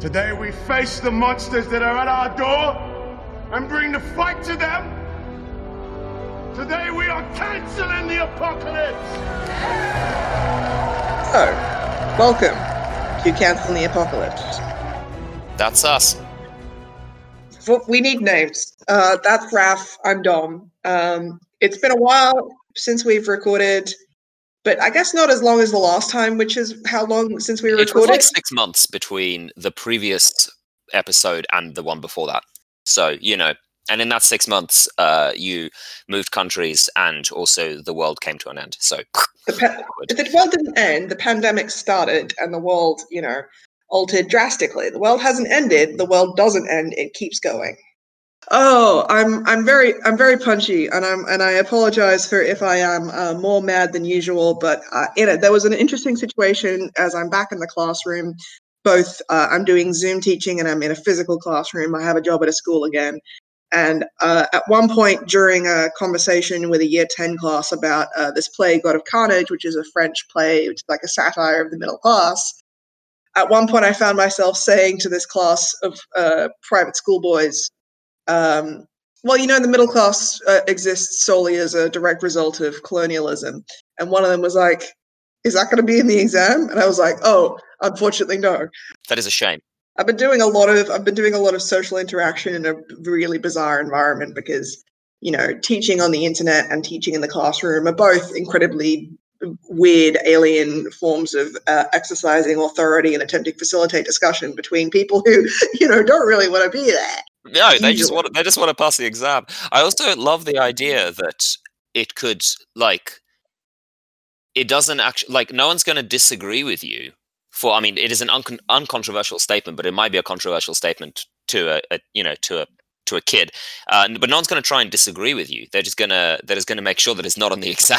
Today we face the monsters that are at our door and bring the fight to them. Today we are canceling the apocalypse. So, welcome to Canceling the Apocalypse. That's us. Well, we need names. Uh, that's Raph. I'm Dom. Um, it's been a while since we've recorded, but I guess not as long as the last time, which is how long since we recorded? It was like six months between the previous episode and the one before that. So, you know, and in that six months, uh, you moved countries and also the world came to an end. So, the, pa- the world didn't end. The pandemic started, and the world, you know, altered drastically. The world hasn't ended. The world doesn't end. It keeps going. Oh, I'm I'm very I'm very punchy, and I'm and I apologize for if I am uh, more mad than usual. But uh, you know, there was an interesting situation as I'm back in the classroom. Both uh, I'm doing Zoom teaching, and I'm in a physical classroom. I have a job at a school again. And uh, at one point during a conversation with a year 10 class about uh, this play, God of Carnage, which is a French play, is like a satire of the middle class, at one point I found myself saying to this class of uh, private school boys, um, well, you know, the middle class uh, exists solely as a direct result of colonialism. And one of them was like, is that going to be in the exam? And I was like, oh, unfortunately, no. that is a shame. I've been doing a lot of I've been doing a lot of social interaction in a really bizarre environment because you know teaching on the internet and teaching in the classroom are both incredibly weird alien forms of uh, exercising authority and attempting to facilitate discussion between people who you know don't really want to be there. No, they just want they just want to pass the exam. I also love the idea that it could like it doesn't actually like no one's going to disagree with you for I mean it is an uncon- uncontroversial statement, but it might be a controversial statement to a, a you know to a to a kid. Uh, but no one's going to try and disagree with you. They're just gonna they're just going to make sure that it's not on the exam.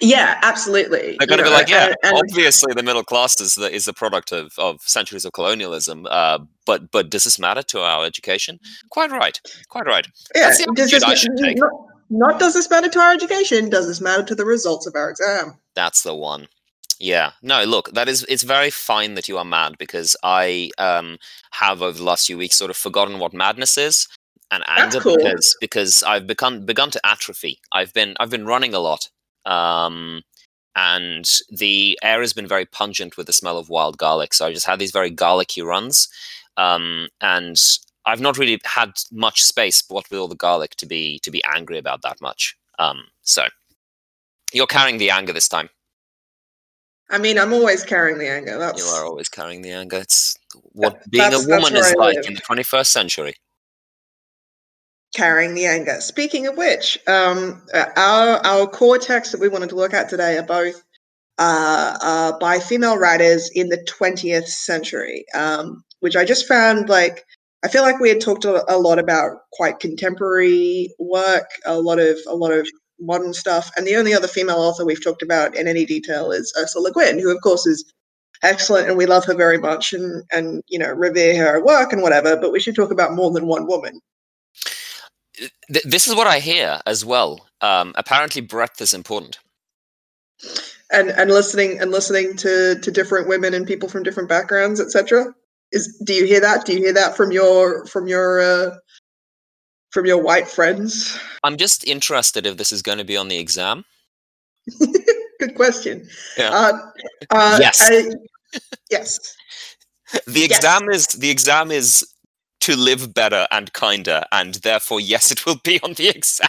Yeah, absolutely. They're going to be like, yeah, and- obviously the middle class is the is the product of, of centuries of colonialism. Uh, but but does this matter to our education? Quite right, quite right. yeah. Does this I ma- should take. not, not does this matter to our education? Does this matter to the results of our exam? That's the one. Yeah. No, look, that is it's very fine that you are mad because I um have over the last few weeks sort of forgotten what madness is and anger cool. because because I've become begun to atrophy. I've been I've been running a lot. Um and the air has been very pungent with the smell of wild garlic. So I just had these very garlicky runs. Um and I've not really had much space, what with all the garlic, to be to be angry about that much. Um so you're carrying the anger this time. I mean, I'm always carrying the anger. That's You are always carrying the anger. It's what being a that's- woman is I like live. in the 21st century. Carrying the anger. Speaking of which, um, our our core texts that we wanted to look at today are both uh, uh, by female writers in the 20th century, um, which I just found like I feel like we had talked a, a lot about quite contemporary work, a lot of a lot of modern stuff, and the only other female author we've talked about in any detail is Ursula Le Guin, who of course is excellent and we love her very much and and you know revere her work and whatever but we should talk about more than one woman Th- this is what I hear as well. Um, apparently, breadth is important. and and listening and listening to to different women and people from different backgrounds etc is do you hear that do you hear that from your from your uh from your white friends I'm just interested if this is going to be on the exam. good question Yeah. uh, uh Yes. I- yes The Yes. exam is the exam is to live better and kinder, and therefore, yes, it will be on the exam.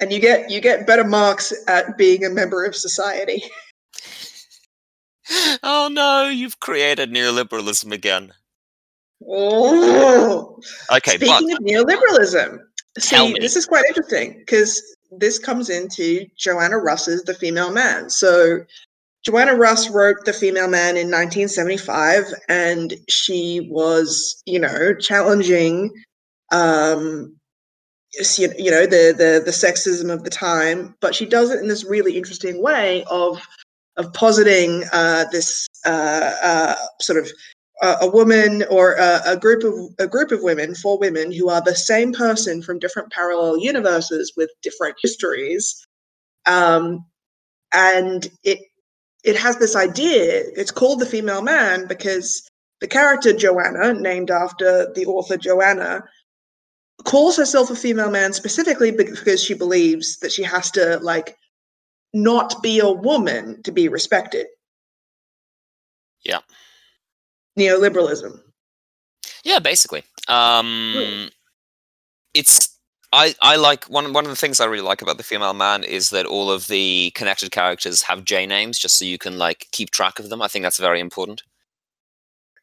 and you get you get better marks at being a member of society oh no, you've created neoliberalism again. oh Okay, but Speaking of neoliberalism, see, this is quite interesting because this comes into Joanna Russ's The Female Man. So, Joanna Russ wrote The Female Man in 1975, and she was, you know, challenging, um, you know, the the the sexism of the time, but she does it in this really interesting way of of positing uh, this uh, uh, sort of a, a woman or a, a group of a group of women, four women who are the same person from different parallel universes with different histories, um, and it it has this idea. It's called the female man because the character Joanna, named after the author Joanna, calls herself a female man specifically because she believes that she has to like not be a woman to be respected. Yeah. Neoliberalism. Yeah, basically. Um, it's I I like one one of the things I really like about the female man is that all of the connected characters have J names just so you can like keep track of them. I think that's very important.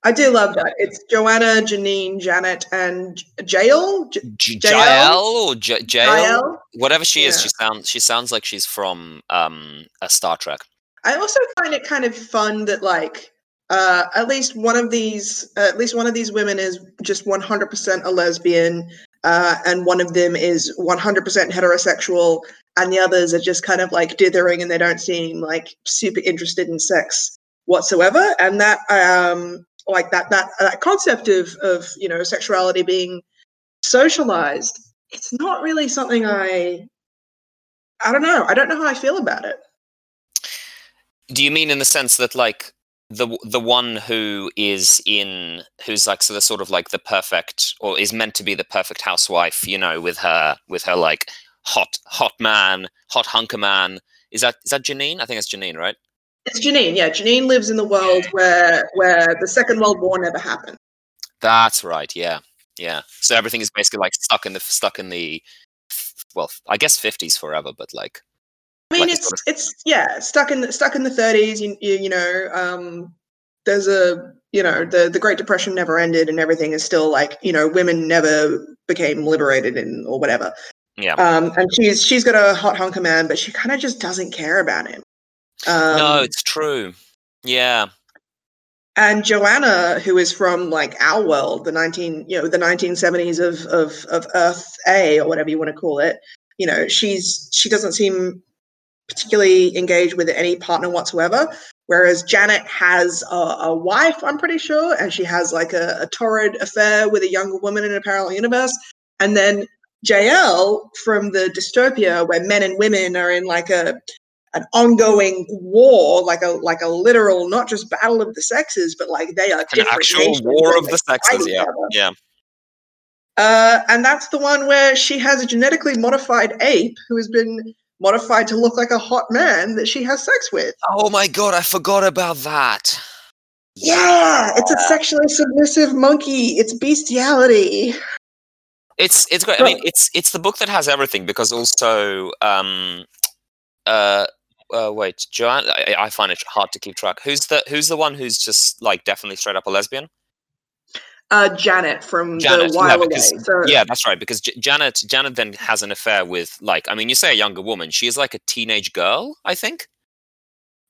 I do love that. It's Joanna, Janine, Janet, and Jael. J- J- Jael or J- Jael, whatever she is, Yeah. she sounds she sounds like she's from um a Star Trek. I also find it kind of fun that like uh, at least one of these at least one of these women is just 100% a lesbian uh, and one of them is 100% heterosexual and the others are just kind of like dithering and they don't seem like super interested in sex whatsoever. And that um like that that that concept of of you know sexuality being socialized it's not really something i i don't know. I don't know how i feel about it. Do you mean in the sense that like the the one who is in who's like so the sort of like the perfect or is meant to be the perfect housewife, you know, with her with her like hot hot man, hot hunker man. Is that is that Janine? I think it's Janine, right? It's Janine. Yeah, Janine lives in the world where where the Second World War never happened. That's right. Yeah, yeah. So everything is basically like stuck in the stuck in the well, I guess fifties forever, but like I mean, Like it's sort it's yeah, stuck in the, stuck in the 30s. You, you you know, um, there's a you know the the Great Depression never ended, and everything is still like you know women never became liberated and or whatever. yeah. Um, and she's she's got a hot hunker man, but she kind of just doesn't care about him. Um, no, it's true. Yeah, and Joanna, who is from like our world, the nineteen, you know, the nineteen seventies of of of Earth A or whatever you want to call it, you know, she's she doesn't seem particularly engaged with any partner whatsoever. Whereas Janet has a, a wife, I'm pretty sure, and she has like a, a torrid affair with a younger woman in a parallel universe. And then Jael from the dystopia, where men and women are in like a an ongoing war, like a like a literal, not just battle of the sexes, but like they are an actual war of the sexes. Yeah, other. yeah. Uh, and that's the one where she has a genetically modified ape who has been modified to look like a hot man that she has sex with. Oh my god, I forgot about that. Yeah, it's a sexually submissive monkey. It's bestiality. It's it's great. I mean, it's it's the book that has everything because also, um, uh, uh wait, Joanne. I, I find it hard to keep track. Who's the who's the one who's just like definitely straight up a lesbian? Uh, Janet from Janet, the yeah, Whileaway. So, Yeah, that's right. Because J- Janet Janet then has an affair with like I mean, you say a younger woman. She is like a teenage girl, I think.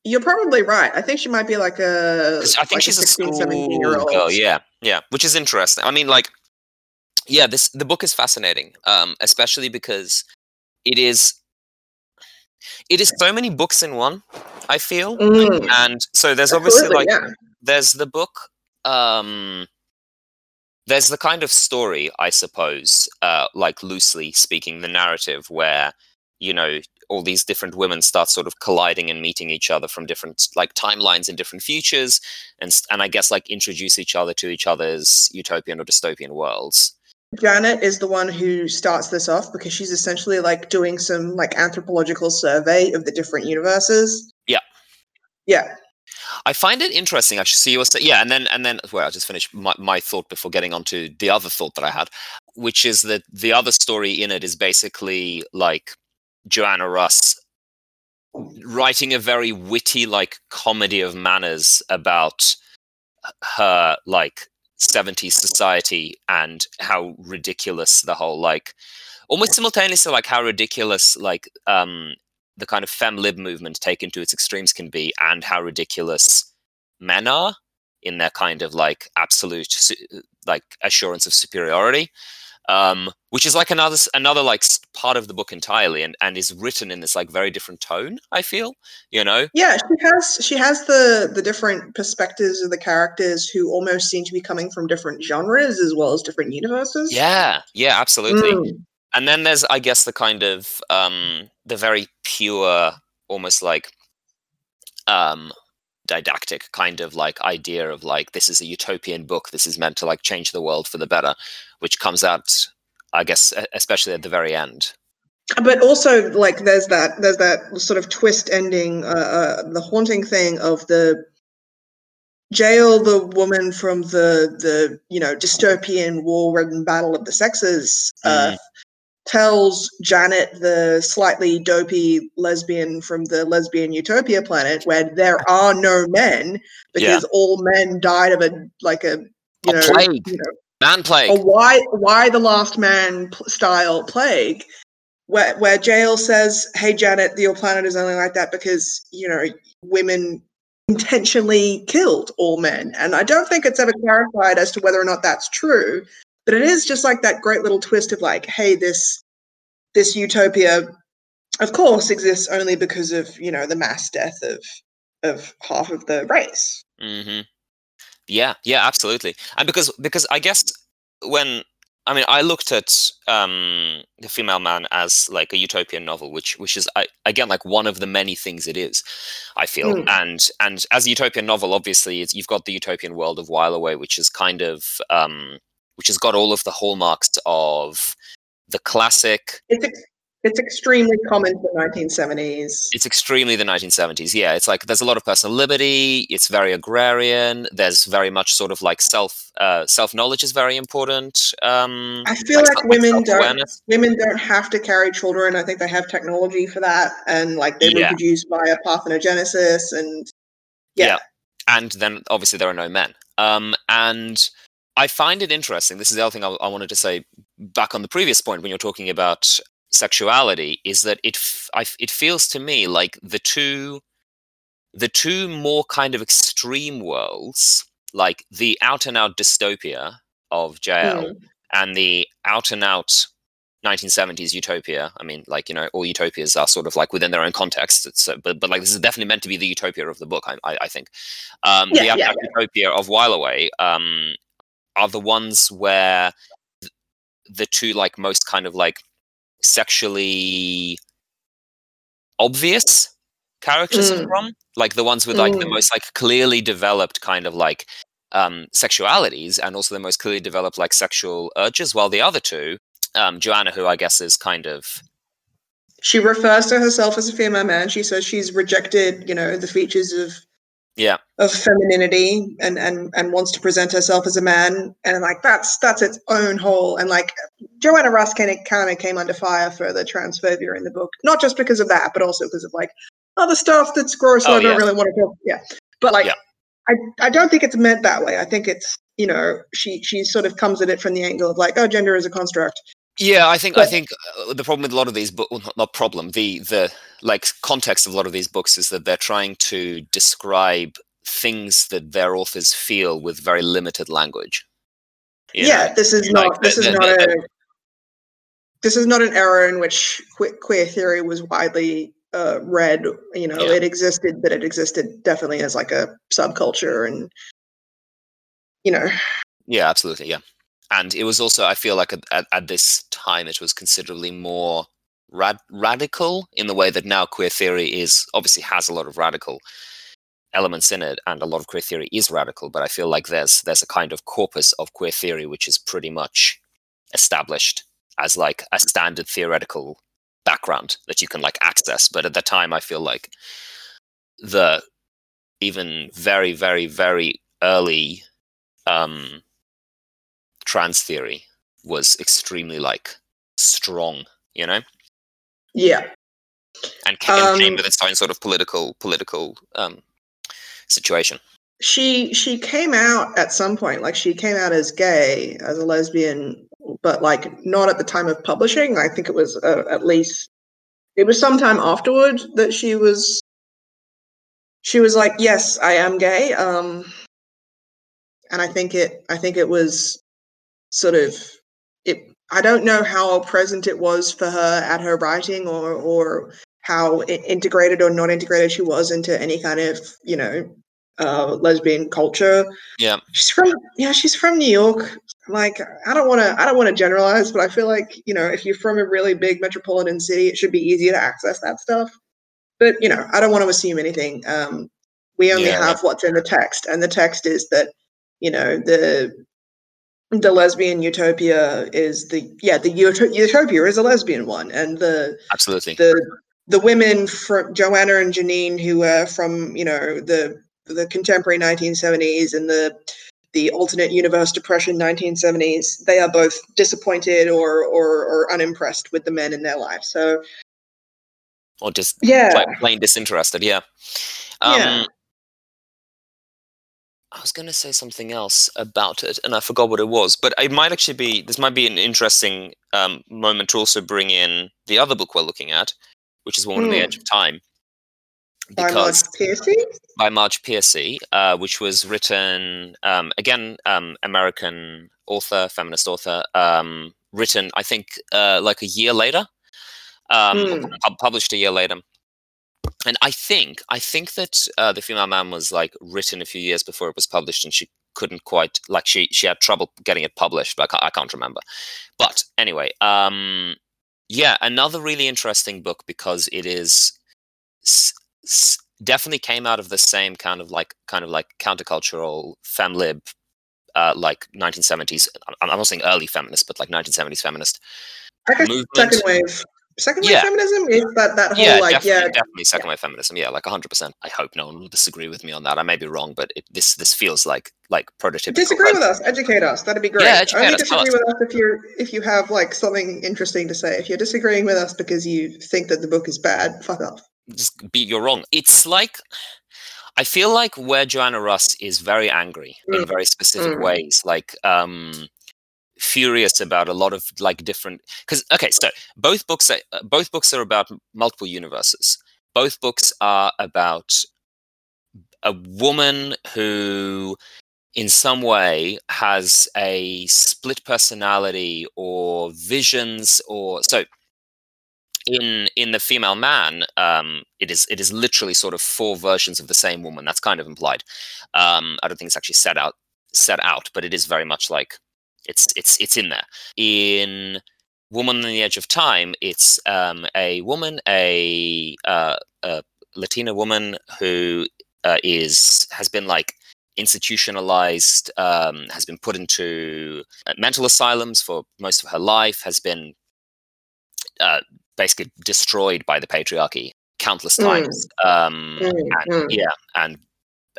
You're probably right. I think she might be like a. I think like she's a 16, school year old. girl. Yeah, yeah, which is interesting. I mean, like, yeah, this the book is fascinating, um, especially because it is it is so many books in one. I feel, Mm, and so there's obviously like yeah. there's the book um there's the kind of story i suppose uh like loosely speaking the narrative where you know all these different women start sort of colliding and meeting each other from different like timelines and different futures and and i guess like introduce each other to each other's utopian or dystopian worlds Janet is the one who starts this off because she's essentially like doing some like anthropological survey of the different universes. Yeah. Yeah. I find it interesting actually. So you were say, yeah, and then and then well, I'll just finish my, my thought before getting on to the other thought that I had, which is that the other story in it is basically like Joanna Russ writing a very witty like comedy of manners about her like 70s society and how ridiculous the whole like almost simultaneously like how ridiculous like um the kind of fem lib movement taken to its extremes can be and how ridiculous men are in their kind of like absolute su- like assurance of superiority um which is like another another like part of the book entirely and and is written in this like very different tone i feel you know Yeah, she has she has the the different perspectives of the characters who almost seem to be coming from different genres as well as different universes. yeah yeah absolutely Mm. And then there's i guess the kind of um the very pure almost like um didactic kind of like idea of like this is a utopian book this is meant to like change the world for the better which comes out i guess especially at the very end but also like there's that there's that sort of twist ending uh, uh the haunting thing of the Jael the woman from the the you know dystopian war-ridden battle of the sexes uh Mm. Tells janet the slightly dopey lesbian from the lesbian utopia planet where there are no men because all men died of a like a you A know, plague. you know man plague. a why why the last man style plague where where Jael says hey janet your planet is only like that because you know women intentionally killed all men. And i don't think it's ever clarified as to whether or not that's true but it is just like that great little twist of like hey this this utopia of course exists only because of you know the mass death of of half of the race mm-hmm. Yeah, yeah, absolutely. And because because I guess when I mean I looked at um the Female Man as like a utopian novel, which which is I, again like one of the many things it is. I feel Mm. and and as a utopian novel, obviously it's, you've got the utopian world of Whileaway, which is kind of um which has got all of the hallmarks of the classic it's ex- it's extremely common for the 1970s it's extremely the 1970s yeah it's like there's a lot of personal liberty it's very agrarian there's very much sort of like self uh, self knowledge is very important um I feel like, self- women don't women don't have to carry children. I think they have technology for that, and like they Yeah. reproduce via parthenogenesis. And yeah, and then obviously there are no men um and i find it interesting this is the other thing I, I wanted to say back on the previous point when you're talking about sexuality is that it f- I it feels to me like the two the two more kind of extreme worlds like the out and out dystopia of Jael Mm. and the out and out 1970s utopia. I mean like you know all utopias are sort of like within their own context. It's, uh, but but like this is definitely meant to be the utopia of the book i i, I think. Um Yeah, the and yeah, utopia of Whileaway um are the ones where the two like most kind of like sexually obvious characters are Mm. from like the ones with like the Mm. most like clearly developed kind of like um sexualities and also the most clearly developed like sexual urges while the other two um joanna who i guess is kind of she refers to herself as a female man. She says she's rejected, you know, the features of yeah of femininity and and and wants to present herself as a man. And like that's that's its own whole. And like Joanna Russ kind of kind of came under fire for the transphobia in the book, not just because of that, but also because of like other stuff that's gross. Oh, I don't yeah. really want to talk. Yeah, but like Yeah. I I don't think it's meant that way. I think it's you know she she sort of comes at it from the angle of like oh gender is a construct. Yeah i think i think uh, the problem with a lot of these books well, not, not problem the the like context of a lot of these books is that they're trying to describe things that their authors feel with very limited language you yeah, know? this is like not this the- is the- not the- a this is not an era in which queer theory was widely uh, read. You know, Yeah. it existed, but it existed definitely as like a subculture, and you know, Yeah, absolutely. Yeah, and it was also I feel like at, at, at this time it was considerably more rad- radical in the way that now queer theory is obviously has a lot of radical elements in it, and a lot of queer theory is radical. But I feel like there's there's a kind of corpus of queer theory which is pretty much established as like a standard theoretical background that you can like access. But at the time, I feel like the even very very very early um trans theory was extremely like strong you know yeah, and came, Um, with its own sort of political political um situation she she came out at some point. Like she came out as gay, as a lesbian, but like not at the time of publishing. I think it was uh, at least it was sometime afterward that she was she was like yes i am gay um and i think it i think it was sort of it i don't know how present it was for her at her writing or or how integrated or not integrated she was into any kind of you know uh lesbian culture. Yeah. She's from yeah she's from new york. Like i don't want to i don't want to generalize but i feel like you know if you're from a really big metropolitan city it should be easier to access that stuff. But you know i don't want to assume anything. Um We only Yeah. have what's in the text, and the text is that you know the the lesbian utopia is the yeah the Uto- utopia is a lesbian one, and the Absolutely. the the women from Joanna and Janine who are from you know the the contemporary 1970s and the the alternate universe depression 1970s they are both disappointed or or, or unimpressed with the men in their life so or just yeah plain, plain disinterested. Yeah. Um, Yeah. I was going to say something else about it, and I forgot what it was. But it might actually be this might be an interesting um, moment to also bring in the other book we're looking at, which is Woman on the Hmm. Edge of Time, by Marge Piercy by Marge Piercy, uh, which was written um, again, um, American author, feminist author, um, written I think uh, like a year later, pub- published a year later. And I think I think that uh, the female man was like written a few years before it was published, and she couldn't quite like she she had trouble getting it published, but I can't, I can't remember. But anyway, um, yeah, another really interesting book because it is s- s- definitely came out of the same kind of like kind of like countercultural femlib uh, like 1970s I'm I'm not saying early feminist but like 1970s feminist I movement. second wave second wave Yeah. feminism? Is that that whole yeah like definitely, yeah. definitely second wave feminism. Yeah like 100% i hope no one will disagree with me on that. I may be wrong but it, this this feels like like prototypical. Disagree with us. Educate us. That'd be great. Yeah, educate only us, disagree with us if you're if you have like something interesting to say. If you're disagreeing with us because you think that the book is bad fuck off. Just be you're wrong. It's like i feel like where joanna russ is very angry in Mm. very specific Mm. ways. Like um furious about a lot of like different because okay so both books are, uh, both books are about multiple universes. Both books are about a woman who in some way has a split personality or visions or so in in the female man um it is it is literally sort of four versions of the same woman. That's kind of implied. Um i don't think it's actually set out set out but it is very much like it's it's it's in there in woman on the edge of time it's um a woman a uh a latina woman who uh, is has been like institutionalized um has been put into uh, mental asylums for most of her life has been uh, basically destroyed by the patriarchy countless Mm. times um Mm, and mm. yeah and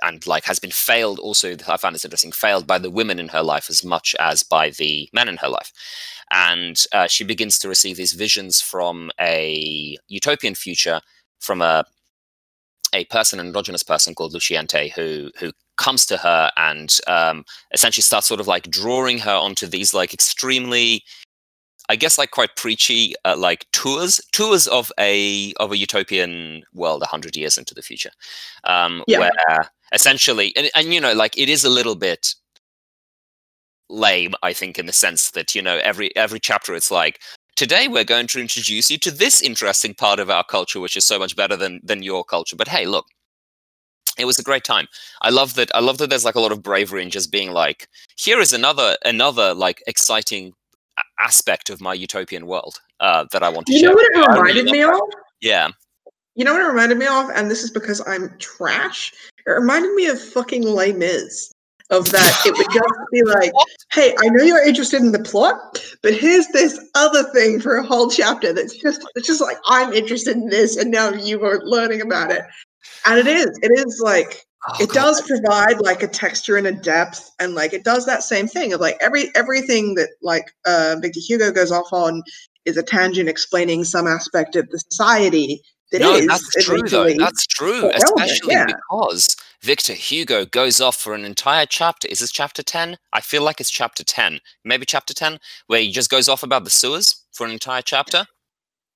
and like has been failed also i found this interesting failed by the women in her life as much as by the men in her life and uh, she begins to receive these visions from a utopian future from a a person an androgynous person called luciente who who comes to her and um, essentially starts sort of like drawing her onto these like extremely I guess like quite preachy, uh, like tours, tours of a of a utopian world a hundred years into the future, um, Yeah. where essentially, and, and you know, like it is a little bit lame, I think, in the sense that you know every every chapter it's like today we're going to introduce you to this interesting part of our culture, which is so much better than than your culture. But hey, look, it was a great time. I love that. I love that. There's like a lot of bravery in just being like, here is another another like exciting aspect of my utopian world uh, that I want to you share. know what it I really reminded me of Yeah, You know what it reminded me of? And this is because I'm trash. It reminded me of fucking Les Mis. Of that, it would just be like, hey, I know you're interested in the plot, but here's this other thing for a whole chapter that's just it's just like I'm interested in this, and now you are learning about it. And it is, it is like Oh, it God. does provide like a texture and a depth and like it does that same thing of like every everything that like uh, victor hugo goes off on is a tangent explaining some aspect of the society no, is that's true though. That's true, especially yeah. because Victor Hugo goes off for an entire chapter. Is this chapter ten? I feel like it's chapter ten, maybe chapter ten, where he just goes off about the sewers for an entire chapter.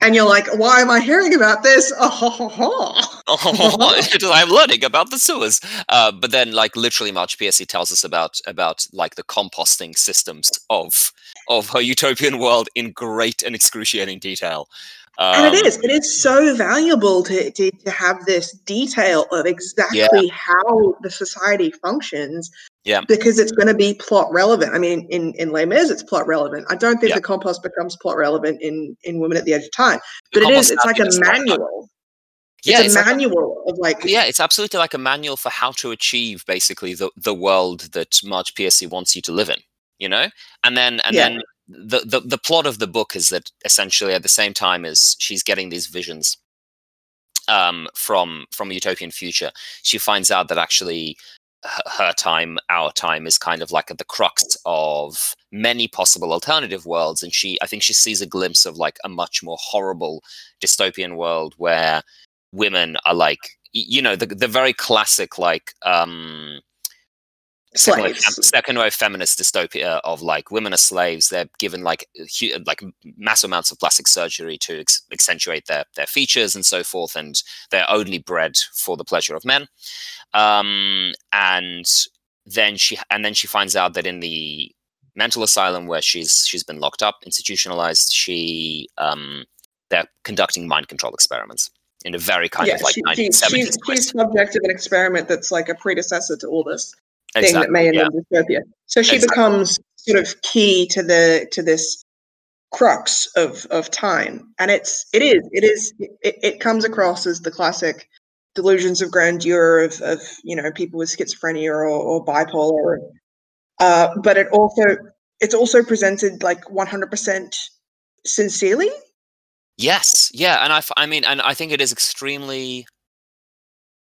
and you're like why am i hearing about this oh, ho, ho, ho. oh, I'm learning about the sewers. Uh, but then, like, literally, Marge Piercy tells us about about like the composting systems of of her utopian world in great and excruciating detail. Um, and it is it is so valuable to, to, to have this detail of exactly how the society functions Yeah. because it's going to be plot relevant i mean in in Les Mis it's plot relevant i don't think Yeah. the compost becomes plot relevant in in women at the edge of time the but it is it's like a manual yeah, it's it's a like a- manual of like yeah, it's absolutely like a manual for how to achieve basically the the world that Marge Piercy wants you to live in. You know, and then and Yeah. then the, the the plot of the book is that essentially at the same time as she's getting these visions um, from from a utopian future, she finds out that actually her, time, our time, is kind of like at the crux of many possible alternative worlds, and she, I think, she sees a glimpse of like a much more horrible dystopian world where women are like, you know, the the very classic like. um second wave, second wave feminist dystopia of like women are slaves. They're given like like massive amounts of plastic surgery to ex- accentuate their their features and so forth, and they're only bred for the pleasure of men. Um, and then she and then she finds out that in the mental asylum where she's she's been locked up, institutionalized, she um, they're conducting mind control experiments in a very kind yeah, of like she, 1970s she's, she's subject of an experiment that's like a predecessor to all this thing Exactly, that may end yeah. in dystopia. So she Exactly. becomes sort of key to the to this crux of of time, and it's it is it is it, it comes across as the classic delusions of grandeur of of you know people with schizophrenia or, or bipolar, uh, but it also it's also presented like 100% sincerely. Yes, yeah, and i i mean, and I think it is extremely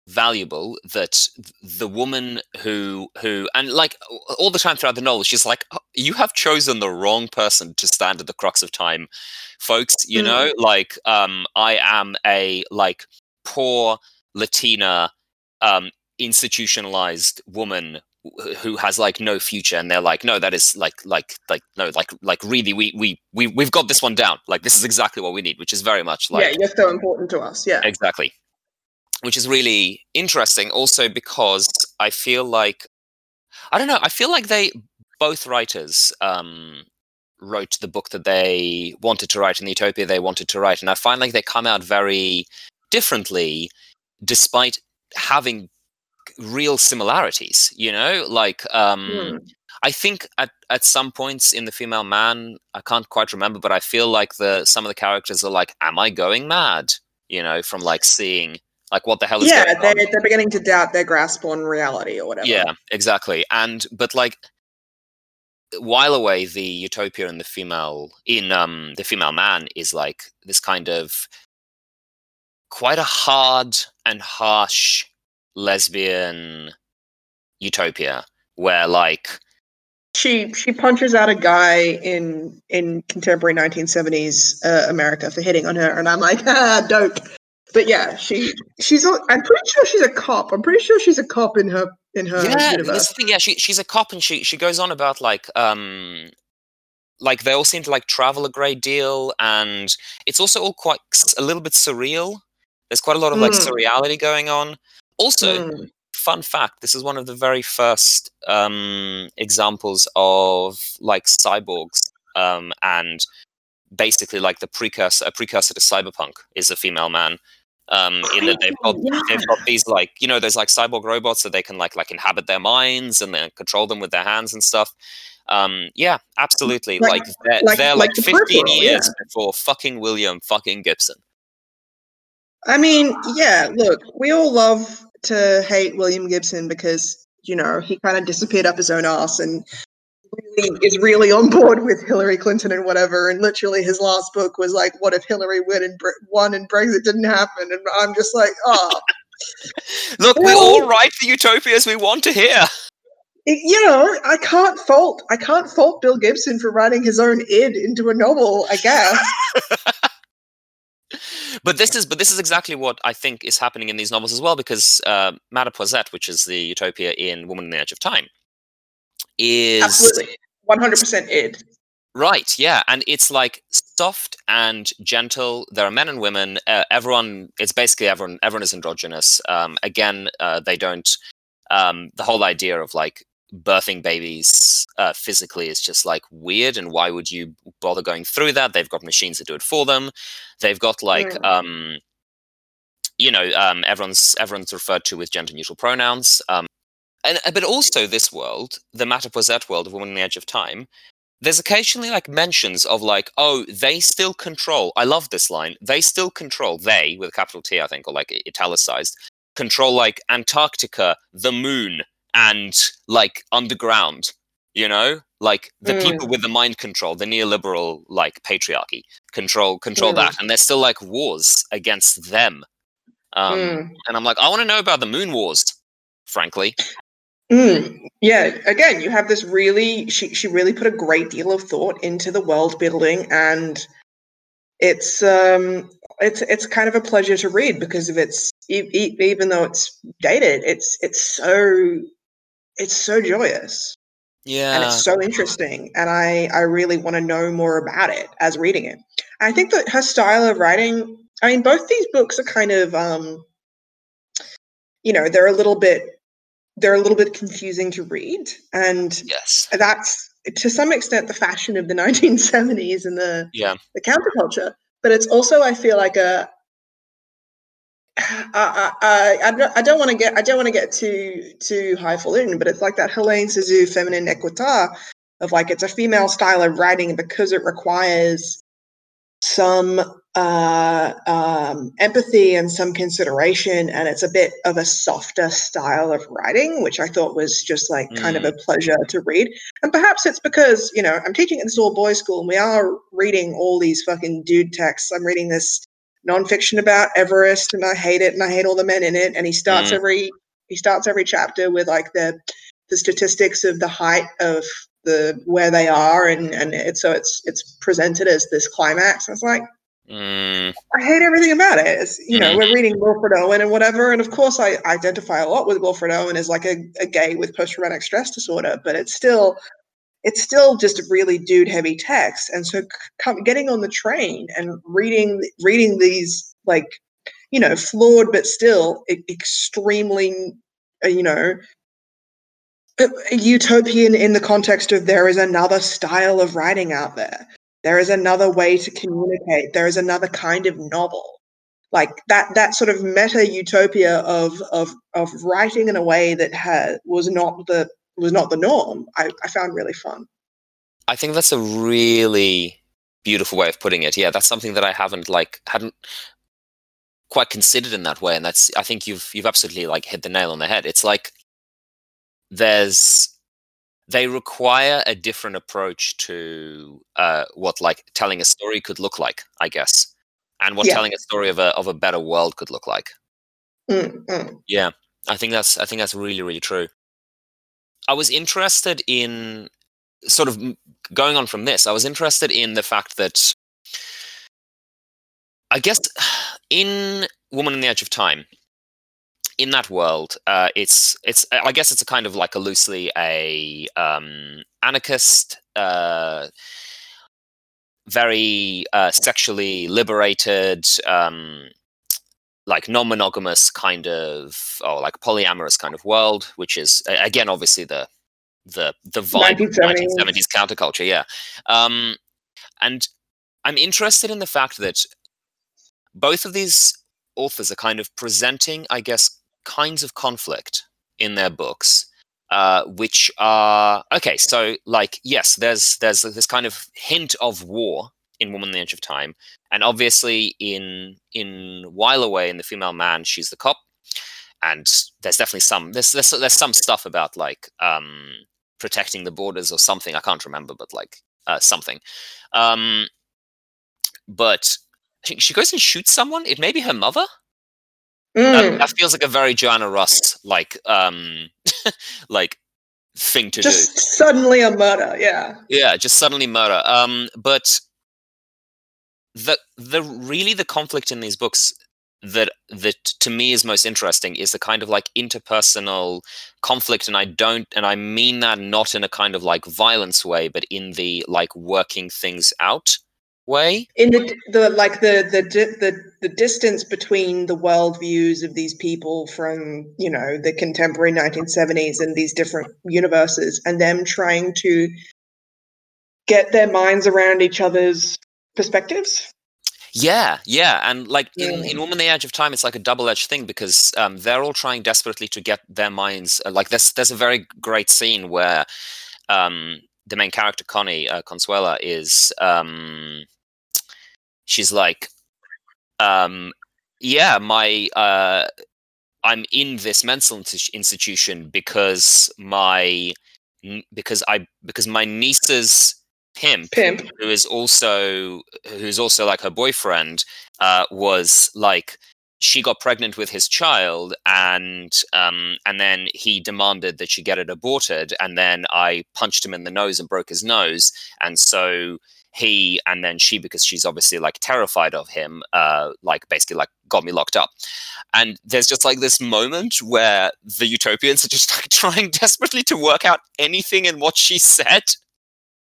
valuable that the woman who who and like all the time throughout the novel, she's like, "Oh, "You have chosen the wrong person to stand at the crux of time, folks." You Mm. know, like, um, I am a like poor Latina, um, institutionalized woman who has like no future and they're like no that is like like like no like like really we we, we we've got this one down like this is exactly what we need which is very much like yeah, you're so important to us. Yeah. exactly which is really interesting also because i feel like i don't know i feel like they both writers um wrote the book that they wanted to write in the utopia they wanted to write and i find like they come out very differently despite having real similarities you know like um Hmm. I think at, at some points in the female man, I can't quite remember, but I feel like the some of the characters are like, "Am I going mad?" You know, from like seeing like what the hell is yeah, going they're, on. they're beginning to doubt their grasp on reality or whatever. Yeah, exactly. And but like Whileaway, the utopia in the female in um the female man is like this kind of quite a hard and harsh lesbian utopia where like She she punches out a guy in in contemporary 1970s uh, America for hitting on her, and I'm like, ah, dope. But yeah, she she's. I'm pretty sure she's a cop. I'm pretty sure she's a cop in her in her yeah, that's the thing. Yeah, she she's a cop, and she she goes on about like um like they all seem to like travel a great deal, and it's also all quite a little bit surreal. There's quite a lot of like Mm. surreality going on. Also, Mm. fun fact: this is one of the very first um examples of like cyborgs, um, and basically like the precursor a precursor to cyberpunk is a female man. Um, in that they've got Yeah. they've got these like you know there's like cyborg robots that they can like like inhabit their minds and then control them with their hands and stuff um yeah absolutely Like- like, they're like- they're like like, the 15 peripheral, years yeah. before fucking william fucking gibson I mean, yeah. Look, we all love to hate William Gibson because you know he kind of disappeared up his own ass and really is really on board with Hillary Clinton and whatever. And literally, his last book was like, "What if Hillary win and Bre- won and Brexit didn't happen?" And I'm just like, oh, look we all write the utopias we want to hear It- you know, I can't fault I can't fault Will Gibson for writing his own id into a novel. I guess. but this is but this is exactly what I think is happening in these novels as well because uh, Mattapoisett, which is the utopia in Woman in the Edge of Time, is Absolutely, one hundred percent id. right. Yeah, and it's like soft and gentle. There are men and women. Uh, everyone. It's basically everyone. Everyone is androgynous. Um, again, uh, they don't. Um, the whole idea of like birthing babies uh, physically is just like weird and why would you bother going through that they've got machines that do it for them they've got like Mm. um you know um everyone's everyone's referred to with gender neutral pronouns um and uh, but also this world the Mattapoisett world of woman on the edge of time there's occasionally like mentions of like, oh, they still control. I love this line. They still control. They with a capital T, I think, or like italicized, control like Antarctica, the moon, and like underground. You know, like the Mm. people with the mind control, the neoliberal like patriarchy control control Mm. that, and there's still like wars against them. Um, Mm. And I'm like, I want to know about the moon wars. Frankly, Mm, yeah, again, you have this really she she really put a great deal of thought into the world building and it's um it's it's kind of a pleasure to read because of its even though it's dated, it's it's so it's so joyous yeah. and it's so interesting and I I really want to know more about it as reading it. I think that her style of writing, I mean both these books are kind of um you know, they're a little bit they're a little bit confusing to read and yes. that's to some extent the fashion of the 1970s and the Yeah. the counterculture but it's also i feel like a I, I, I don't, I don't want to get I don't want to get too too highfalutin, but it's like that Helene Cixous feminine écriture of like it's a female style of writing because it requires some uh, um, empathy and some consideration, and it's a bit of a softer style of writing, which I thought was just like kind of a pleasure to read. And perhaps it's because you know I'm teaching at this all boys school, and we are reading all these fucking dude texts. I'm reading this nonfiction about Everest, and I hate it, and I hate all the men in it. And he starts Mm. every he starts every chapter with like the the statistics of the height of the where they are, and and it's so it's it's presented as this climax. I was like, Mm, I hate everything about it. It's, you know, Mhm. we're reading Wilfred Owen and whatever, and of course, I identify a lot with Wilfred Owen as like a, a gay with post traumatic stress disorder, but it's still it's still just a really dude heavy text and so come, getting on the train and reading reading these like you know flawed but still extremely uh, you know utopian in the context of there is another style of writing out there there is another way to communicate there is another kind of novel like that that sort of meta utopia of of of writing in a way that had was not the was not the norm I, I found really fun I think that's a really beautiful way of putting it. Yeah, that's something that I haven't like hadn't quite considered in that way, and that's I think you've you've absolutely like hit the nail on the head. It's like there's they require a different approach to uh, what like telling a story could look like, I guess, and what Yeah. telling a story of a of a better world could look like. Mm, mm. Yeah, I think that's I think that's really really true. I was interested in sort of going on from this. I was interested in the fact that I guess in Woman in the Edge of Time, in that world, uh, it's it's I guess it's a kind of like a loosely a um, anarchist. Uh, very uh, sexually liberated, um, like non-monogamous kind of, or like polyamorous kind of world, which is again obviously the the the vibe of 1970s. 1970s counterculture. Yeah, um, and I'm interested in the fact that both of these authors are kind of presenting, I guess, kinds of conflict in their books. Uh, which are okay. So, like, yes, there's there's this kind of hint of war in Woman on the Edge of Time, and obviously in in Whileaway in the Female Man, she's the cop, and there's definitely some there's there's, there's some stuff about like um, protecting the borders or something. I can't remember, but like uh, something. Um, but she, she goes and shoots someone. It may be her mother. That, Mm. that feels like a very Joanna Russ like um like thing to do. just suddenly a murder yeah Yeah, just suddenly murder. Um, but the the really the conflict in these books that that to me is most interesting is the kind of like interpersonal conflict, and I don't, and I mean that not in a kind of like violence way, but in the like working things out way. in the the like the the the the distance between the worldviews of these people from you know the contemporary 1970s and these different universes and them trying to get their minds around each other's perspectives Yeah, yeah, and like in, Yeah. in Woman the Edge of Time, it's like a double-edged thing because um, they're all trying desperately to get their minds. Uh, like there's there's a very great scene where um, the main character Connie uh, Consuela is um, she's like um, yeah my uh, I'm in this mental institution because my because I because my niece's pimp Pimp. who is also who's also like her boyfriend uh, was like she got pregnant with his child and um, and then he demanded that she get it aborted and then I punched him in the nose and broke his nose and so he and then she because she's obviously like terrified of him uh like basically like got me locked up and there's just like this moment where the utopians are just like trying desperately to work out anything in what she said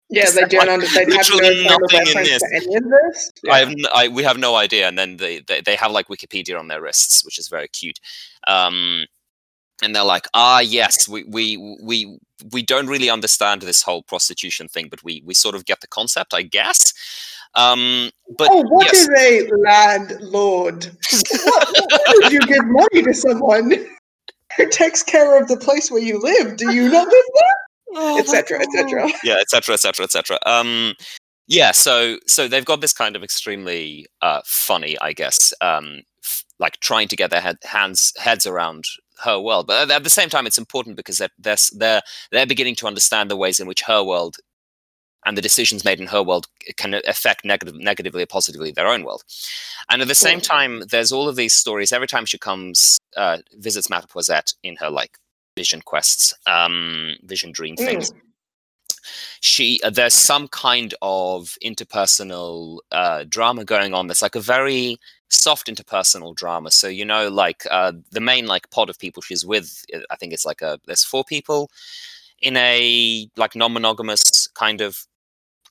Yeah, they don't like, understand. Have no literally nothing in this? any of this. I have n- I, we have no idea, and then they, they they have like Wikipedia on their wrists, which is very cute. Um, and they're like, ah, yes, we we we we don't really understand this whole prostitution thing, but we we sort of get the concept, I guess. Um, but oh, what yes, is a landlord? what, why would you give money to someone who takes care of the place where you live? Do you not live there? Oh my Etc. Etc. yeah, etc., etc., etc. Um, yeah, so so they've got this kind of extremely uh, funny, I guess, um, like trying to get their head, hands heads around her world, but at the same time, it's important because they're they're they're, they're beginning to understand the ways in which her world and the decisions made in her world can affect negative, negatively or positively their own world. And at the same time, there's all of these stories. Every time she comes, uh, visits Mattapoisett in her like vision quests, um, vision dream things, she uh, there's some kind of interpersonal uh, drama going on that's like a very soft interpersonal drama so you know like uh, the main like pod of people she's with uh, i think it's like a there's four people in a like non-monogamous kind of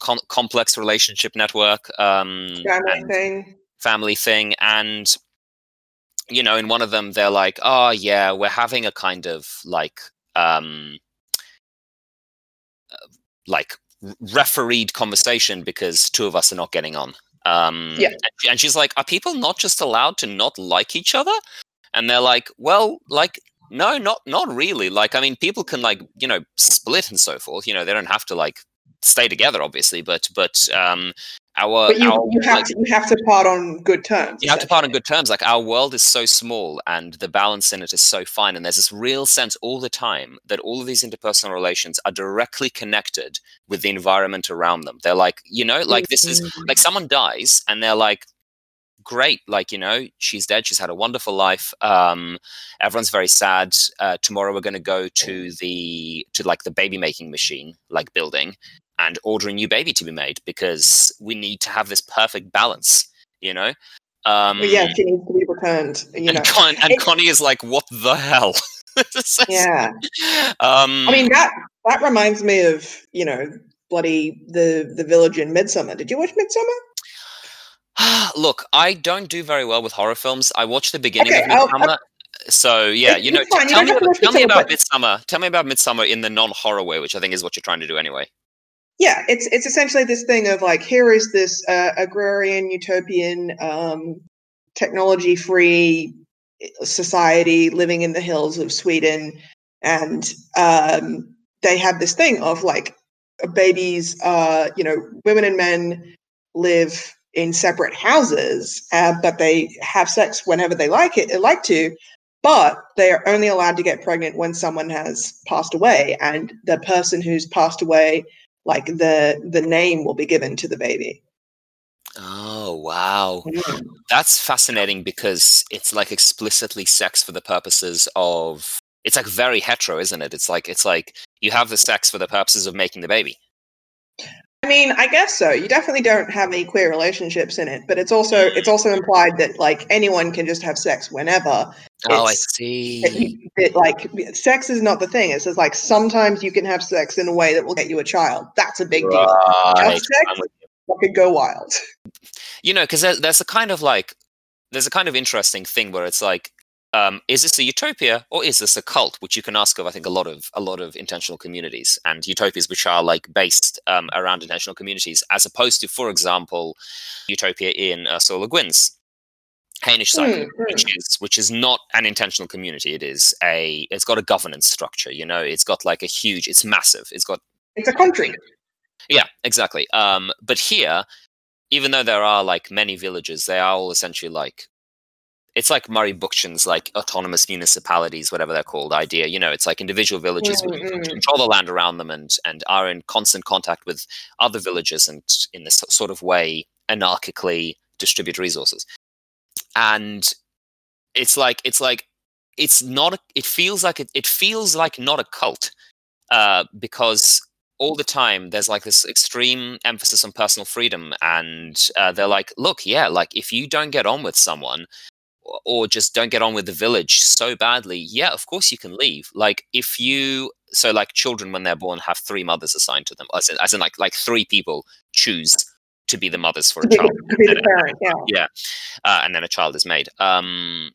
com- complex relationship network um Family thing. family thing and you know in one of them they're like oh yeah we're having a kind of like um uh, like refereed conversation because two of us are not getting on um Yeah. and, she's like are people not just allowed to not like each other? And they're like well like no not not really. Like i mean people can like you know split and so forth. You know they don't have to like stay together obviously but but um our, But you, our you have like, to you have to part on good terms. you have to part on good terms. Like our world is so small and the balance in it is so fine. And there's this real sense all the time that all of these interpersonal relations are directly connected with the environment around them. They're like, you know, like this is Mm. like someone dies and they're like, great, like, you know, she's dead. She's had a wonderful life. Um, everyone's very sad. Uh, tomorrow we're going to go to the, to like the baby making machine, like building and order a new baby to be made because we need to have this perfect balance, you know? Um, But yeah, she needs to be returned. You know. and, Con- and It- Connie is like, "What the hell?" Yeah. Um, I mean that that reminds me of you know bloody the the village in Midsommar. Did you watch Midsommar? look, I don't do very well with horror films. I watched the beginning Okay, of I'll- Midsommar. So yeah, you know, fine, you tell me, about, tell me about Midsommar. Tell me about Midsommar in the non-horror way, which I think is what you're trying to do anyway. Yeah, it's it's essentially this thing of like here is this uh, agrarian utopian um, technology free society living in the hills of Sweden, and um, they have this thing of like babies, uh, you know, women and men live in separate houses, uh, but they have sex whenever they like it, they like to. But they are only allowed to get pregnant when someone has passed away, and the person who's passed away like the the name will be given to the baby. Oh wow, mm. that's fascinating because it's like explicitly sex for the purposes of. It's like very hetero, isn't it? It's like it's like you have the sex for the purposes of making the baby. I mean, I guess so. You definitely don't have any queer relationships in it, but it's also it's also implied that like anyone can just have sex whenever. Oh, I see. You, that, like sex is not the thing. It's just like sometimes you can have sex in a way that will get you a child. That's a big deal. Right, Just sex? I'm with That could go wild. you know because there, there's a kind of like there's a kind of interesting thing where it's like um, is this a utopia or is this a cult which you can ask of i think a lot of a lot of intentional communities and utopias which are like based um, around intentional communities as opposed to for example utopia in ursula le guin's Hainish cycle Hmm, hmm. which is which is not an intentional community it is a it's got a governance structure you know it's got like a huge it's massive it's got It's a country. Yeah, exactly. Um, but here, even though there are like many villages, they are all essentially like it's like Murray Bookchin's like autonomous municipalities, whatever they're called, idea. You know, it's like individual villages who Mm-hmm. control the land around them and and are in constant contact with other villages and in this sort of way anarchically distribute resources. And it's like it's like it's not it feels like it, it feels like not a cult uh, because all the time there's like this extreme emphasis on personal freedom and uh, they're like look yeah like if you don't get on with someone or- just don't get on with the village so badly yeah of course you can leave. Like if you so like children when they're born have three mothers assigned to them as in, as in like like three people choose to be the mothers for a child. the parent, yeah. yeah uh, and then a child is made. Um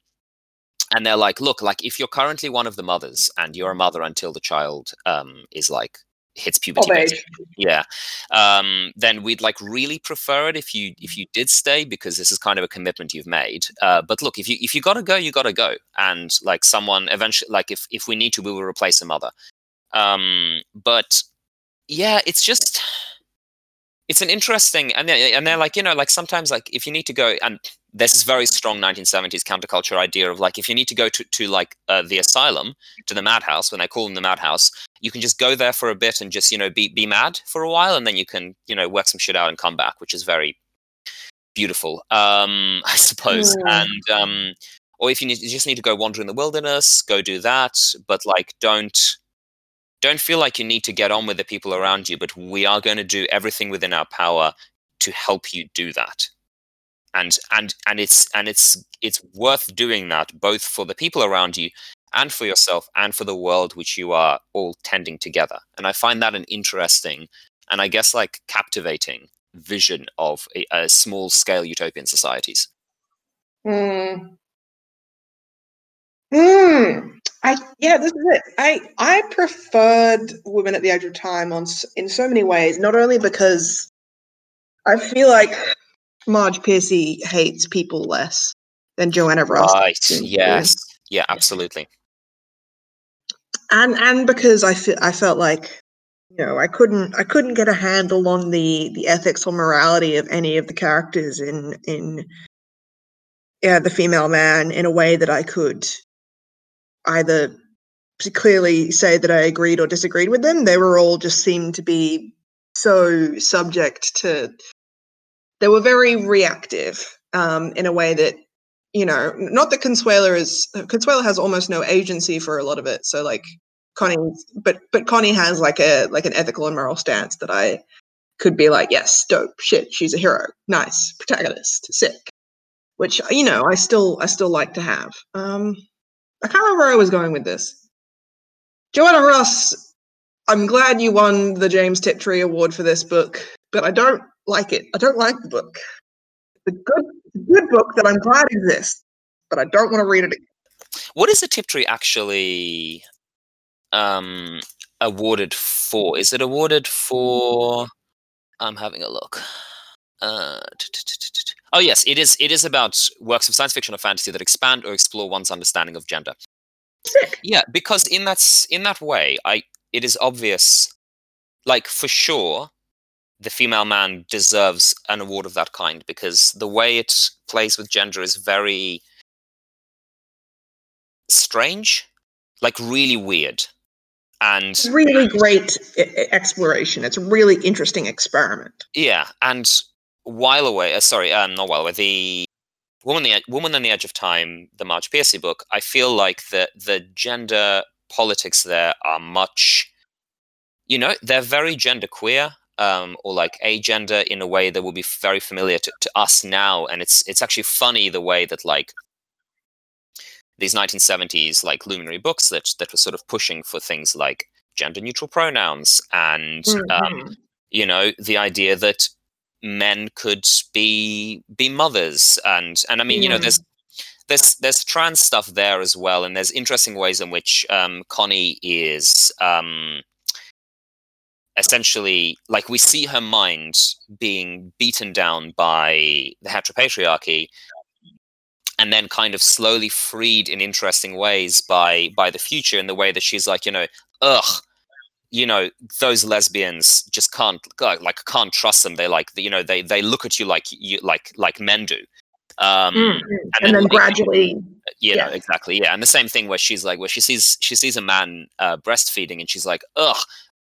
and they're like look like if you're currently one of the mothers and you're a mother until the child um is like hits puberty Of age. yeah. Um then we'd like really prefer it if you if you did stay because this is kind of a commitment you've made. Uh but look if you if you gotta go you gotta go. And like someone eventually like if if we need to we will replace a mother. Um but yeah it's just it's an interesting and they're, and they're like you know like sometimes like if you need to go and there's this very strong 1970s counterculture idea of like if you need to go to, to like uh, the asylum to the madhouse when they call them the madhouse you can just go there for a bit and just you know be be mad for a while and then you can you know work some shit out and come back which is very beautiful um i suppose Hmm. and um or if you, need, you just need to go wander in the wilderness go do that but like don't don't feel like you need to get on with the people around you but we are going to do everything within our power to help you do that and and and it's and it's it's worth doing that both for the people around you and for yourself and for the world which you are all tending together and i find that an interesting and i guess like captivating vision of a, a small scale utopian societies Hmm. Hmm. I yeah, this is it. I I preferred Women at the Edge of Time on in so many ways. Not only because I feel like Marge Piercy hates people less than Joanna Russ. right yes yeah absolutely and and because I fe- I felt like you know I couldn't I couldn't get a handle on the the ethics or morality of any of the characters in in yeah the female man in a way that I could either clearly say that I agreed or disagreed with them. They were all just seemed to be so subject to. They were very reactive um, in a way that you know, not that Consuelo is Consuelo has almost no agency for a lot of it. So like Connie, but but Connie has like a like an ethical and moral stance that I could be like, yes, dope, shit, she's a hero, nice protagonist, sick. Which you know, I still I still like to have. Um, I can't remember where I was going with this. Joanna Russ, I'm glad you won the James Tiptree Award for this book, but I don't like it. I don't like the book. It's a good, good book that I'm glad exists, but I don't want to read it again. what is the tiptree actually um awarded for is it awarded for i'm having a look uh, oh yes it is it is about works of science fiction or fantasy that expand or explore one's understanding of gender Sick. yeah because in that in that way i it is obvious like for sure the female man deserves an award of that kind because the way it plays with gender is very strange like really weird and It's really great exploration. It's a really interesting experiment. yeah and Whileaway uh, sorry um not Whileaway the woman the woman on the edge of time the Marge Piercy book i feel like the the gender politics there are much you know they're very gender queer um, or like agender in a way that will be very familiar to, to us now. And it's it's actually funny the way that like these 1970s like luminary books that that were sort of pushing for things like gender neutral pronouns and um, Mhm. you know the idea that men could be be mothers. And and i mean you know there's there's there's trans stuff there as well. And there's interesting ways in which um connie is um essentially like we see her mind being beaten down by the heteropatriarchy and then kind of slowly freed in interesting ways by by the future in the way that she's like you know ugh you know those lesbians just can't like, can't trust them they like you know they they look at you like you like like men do um Mm, mm. And, then like, gradually, you know yeah. exactly yeah and the same thing where she's like where she sees she sees a man uh, breastfeeding and she's like ugh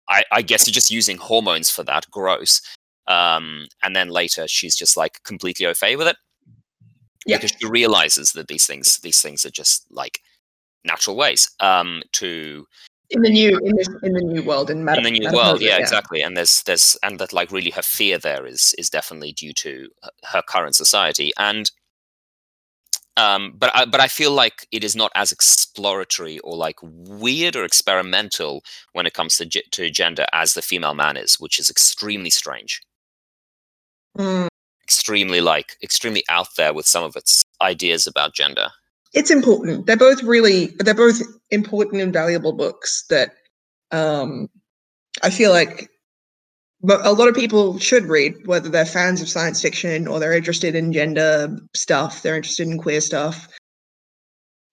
I, I guess you're just using hormones for that gross um and then later she's just like completely au fait with it Yeah. because she realizes that these things these things are just like natural ways um to in the new in this in the new world in, in the new world yeah, exactly and there's there's and that like really her fear there is is definitely due to her current society and um but I, but I feel like it is not as exploratory or like weird or experimental when it comes to ge- to gender as the female man is which is extremely strange Mm. extremely like extremely out there with some of its ideas about gender It's important. They're both really they're both important and valuable books that um I feel like but a lot of people should read, whether they're fans of science fiction or they're interested in gender stuff, they're interested in queer stuff.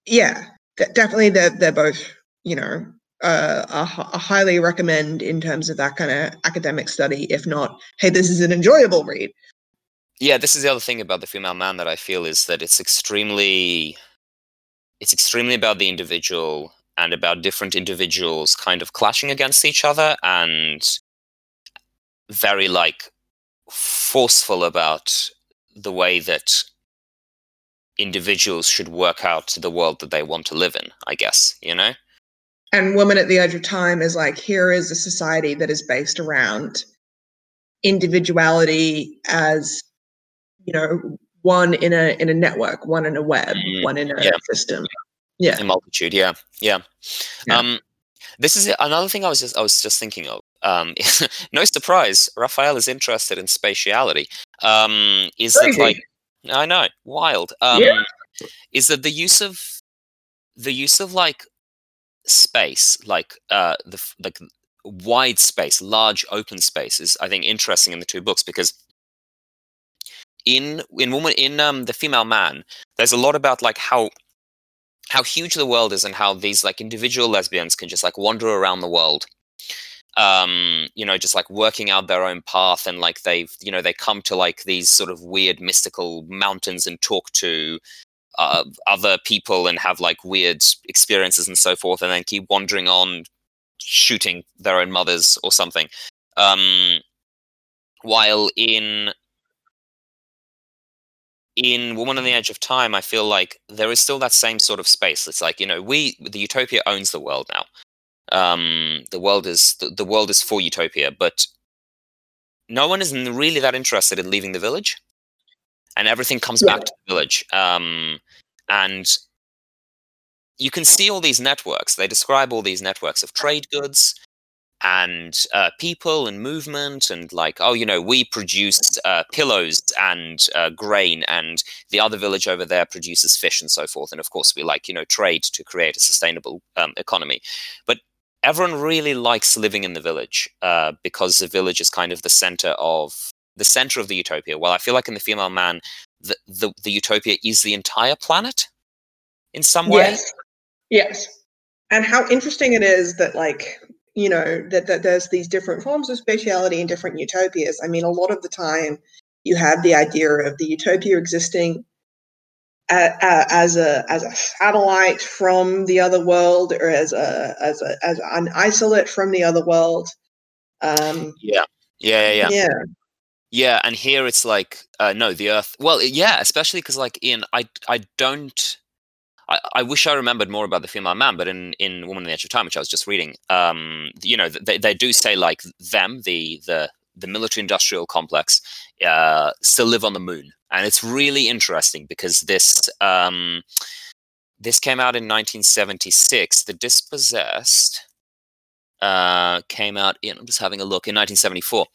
Yeah, de- definitely they're they're both, you know, uh, a highly recommend in terms of that kind of academic study. If not, hey, this is an enjoyable read. yeah this is the other thing about the female man that i feel is that it's extremely it's extremely about the individual and about different individuals kind of clashing against each other and very like forceful about the way that individuals should work out the world that they want to live in i guess you know? And woman at the edge of time is like here is a society that is based around individuality as you know one in a in a network one in a web Mm, one in a yeah. system. Yeah. A multitude yeah yeah. Yeah. um this is another thing i was just i was just thinking of um no surprise raphael is interested in spatiality. Um is that like i know wild. Um Yeah. is that the use of the use of like space like uh the like wide space large open space is i think interesting in the two books because in in woman in um the female man there's a lot about like how how huge the world is and how these like individual lesbians can just like wander around the world um you know just like working out their own path and like they've you know they come to like these sort of weird mystical mountains and talk to uh, other people and have like weird experiences and so forth and then keep wandering on shooting their own mothers or something um while in in Woman on the Edge of Time, I feel like there is still that same sort of space. It's like you know, we the Utopia owns the world now. Um, the world is the, the world is for Utopia, but no one is really that interested in leaving the village, and everything comes Yeah. back to the village. Um, and you can see all these networks. They describe all these networks of trade goods and uh, people and movement and like oh you know we produce uh, pillows and uh, grain and the other village over there produces fish and so forth and of course we like you know trade to create a sustainable um, economy but everyone really likes living in the village uh, because the village is kind of the center of the center of the utopia. Well i feel like in the female man the, the, the utopia is the entire planet in some way. Yes. Yes. And how interesting it is that like you know that, that there's these different forms of spatiality in different utopias. I mean a lot of the time you have the idea of the utopia existing as a as a satellite from the other world or as a as a as an isolate from the other world um yeah yeah yeah, yeah. yeah Yeah, and here it's like uh, no, the Earth. Well, yeah, especially because like in I I don't. I, I wish I remembered more about the female man, but in in Woman in the Edge of Time, which I was just reading, um, you know, they they do say like them the the the military industrial complex uh, still live on the moon, and it's really interesting because this um, this came out in 1976. The Dispossessed uh, came out in. I'm just having a look in 1974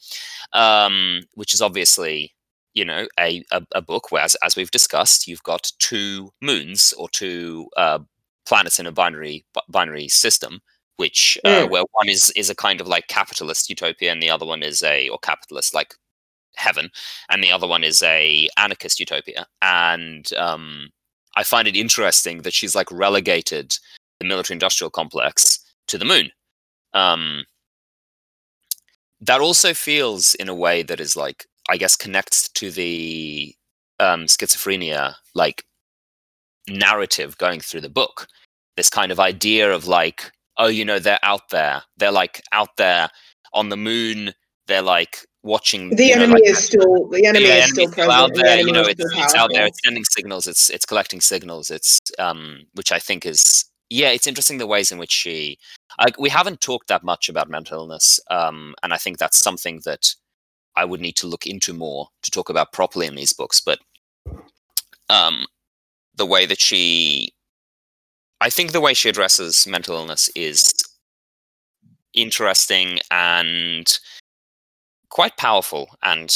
um, which is obviously you know a, a, a book where as, as we've discussed you've got two moons or two uh, planets in a binary bi- binary system which uh, Mm. where one is is a kind of like capitalist utopia and the other one is a or capitalist like heaven and the other one is a anarchist utopia and um, i find it interesting that she's like relegated the military industrial complex to the moon um, that also feels in a way that is like I guess connects to the um, schizophrenia like narrative going through the book. This kind of idea of like, oh, you know, they're out there. They're like out there on the moon. They're like watching. The you know, enemy like, is still the enemy yeah, is still still out and the there. You know, it's, it's out there. It's sending signals. It's it's collecting signals. It's um, which I think is yeah, it's interesting the ways in which she. Like, we haven't talked that much about mental illness, um, and I think that's something that I would need to look into more to talk about properly in these books. But um, the way that she, I think the way she addresses mental illness is interesting and quite powerful. And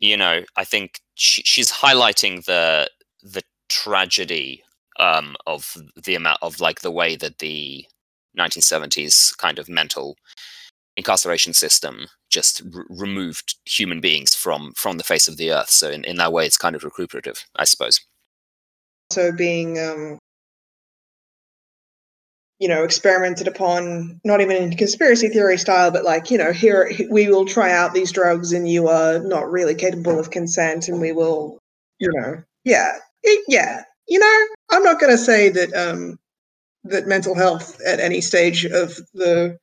you know, I think she, she's highlighting the the tragedy um, of the amount of like the way that the 1970s kind of mental incarceration system just r- removed human beings from from the face of the earth. So in, in that way, it's kind of recuperative, I suppose. so being um you know experimented upon not even in conspiracy theory style but like you know here we will try out these drugs and you are not really capable of consent and we will you know yeah. It- yeah. You know i'm not going to say that um that mental health at any stage of the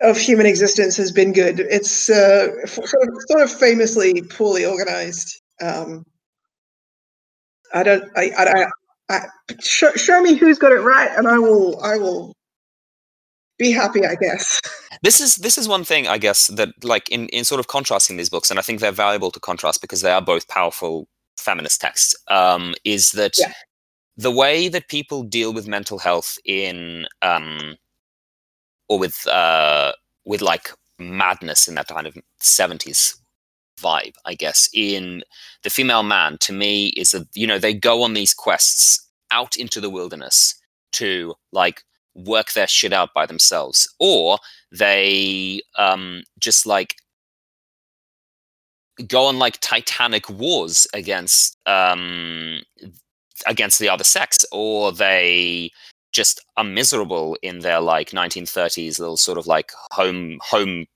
of human existence has been good. It's uh sort of, sort of famously poorly organized um i don't i i, I show, show me who's got it right and i will i will be happy i guess This is this is one thing I guess that like in in sort of contrasting these books, and I think they're valuable to contrast because they are both powerful feminist texts. Um, is that Yeah. the way that people deal with mental health in um, or with uh, with like madness in that kind of seventies vibe, I guess, in the female man to me is that you know they go on these quests out into the wilderness to like work their shit out by themselves, or they um, just like go on like titanic wars against um, against the other sex, or they just are miserable in their like 1930s little sort of like home home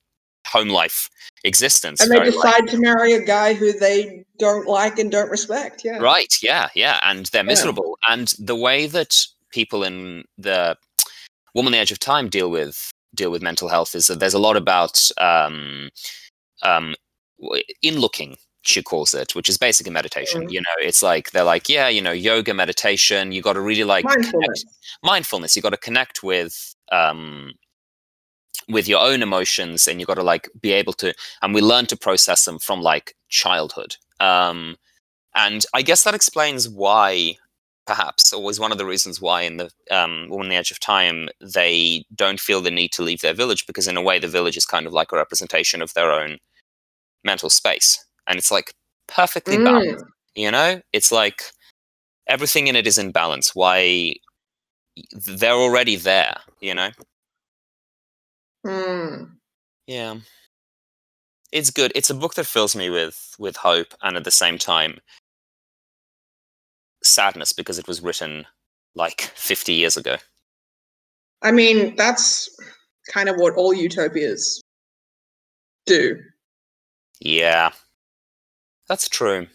home life existence. and they decide to marry a guy who they don't like and don't respect yeah Right. Yeah. Yeah. And they're Yeah. miserable. And the way that people in the Woman on the Edge of Time deal with deal with mental health is that there's a lot about um, um, in looking. She calls it, which is basically meditation. Mm. You know, it's like they're like, yeah, you know, yoga, meditation. You got to really like connect- mindfulness mindfulness. You got to connect with um, with your own emotions, and you've got to like be able to. And we learn to process them from like childhood. Um, and I guess that explains why, perhaps, or was one of the reasons why in the um, Woman on the Edge of Time they don't feel the need to leave their village because, in a way, the village is kind of like a representation of their own mental space, and it's like perfectly balanced. Mm. You know, it's like everything in it is in balance. Why they're already there, you know? Mm. Yeah. It's good. It's a book that fills me with with hope and at the same time sadness because it was written like 50 years ago. i mean that's kind of what all utopias do Yeah. That's true.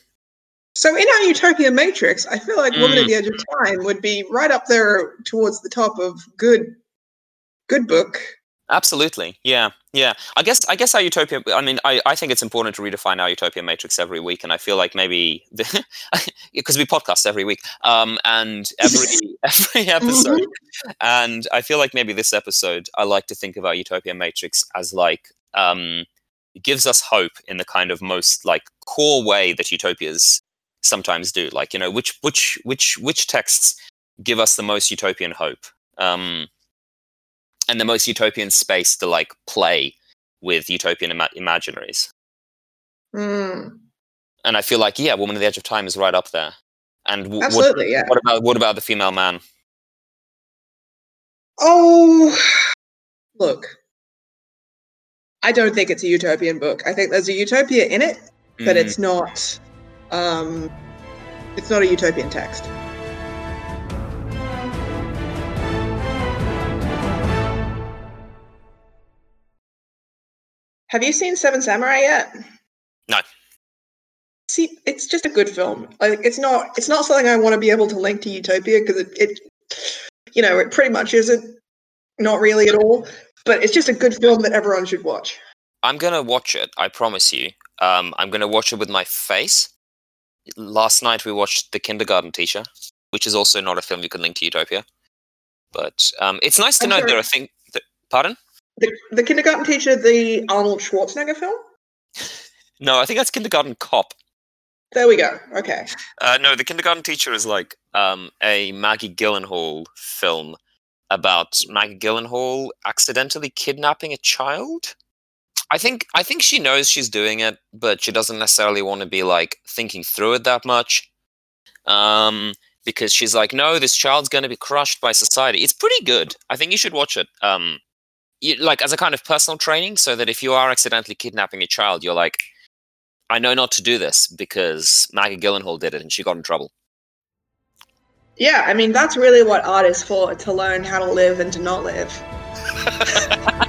So in our utopia matrix, I feel like Woman Mm. at the Edge of Time would be right up there towards the top of good good book. Absolutely. Yeah. Yeah. I guess I guess our utopia I mean I, I think it's important to redefine our utopia matrix every week and I feel like maybe because we podcast every week um and every every episode and I feel like maybe this episode I like to think of our utopia matrix as like um it gives us hope in the kind of most like core way that utopias sometimes do like you know which which which which texts give us the most utopian hope um and the most utopian space to like play with utopian ima- imaginaries. Mm, And I feel like yeah, Woman at the Edge of Time is right up there. And w- what, absolutely, yeah. what about what about the female man? Oh, look. I don't think it's a utopian book. I think there's a utopia in it, but Mm, it's not um it's not a utopian text. Have you seen Seven Samurai yet? No. See, it's just a good film. Like, it's not. It's not something I want to be able to link to Utopia because it, it, you know, it pretty much isn't. Not really at all. But it's just a good film that everyone should watch. I'm gonna watch it. I promise you. Um, I'm gonna watch it with my face. Last night we watched The Kindergarten Teacher, which is also not a film you can link to Utopia. But um, it's nice to I'm know sorry. there are things. That, pardon? The, the Kindergarten Teacher, the Arnold Schwarzenegger film. No, I think that's Kindergarten Cop. There we go. Okay. Uh, no, The Kindergarten Teacher is like um, a Maggie Gyllenhaal film about Maggie Gyllenhaal accidentally kidnapping a child. I think I think she knows she's doing it, but she doesn't necessarily want to be like thinking through it that much. Um, because she's like, no, this child's going to be crushed by society. It's pretty good. I think you should watch it. Um, you, like as a kind of personal training, so that if you are accidentally kidnapping a child, you're like, I know not to do this because Maggie Gyllenhaal did it and she got in trouble. Yeah, I mean that's really what art is for—to learn how to live and to not live.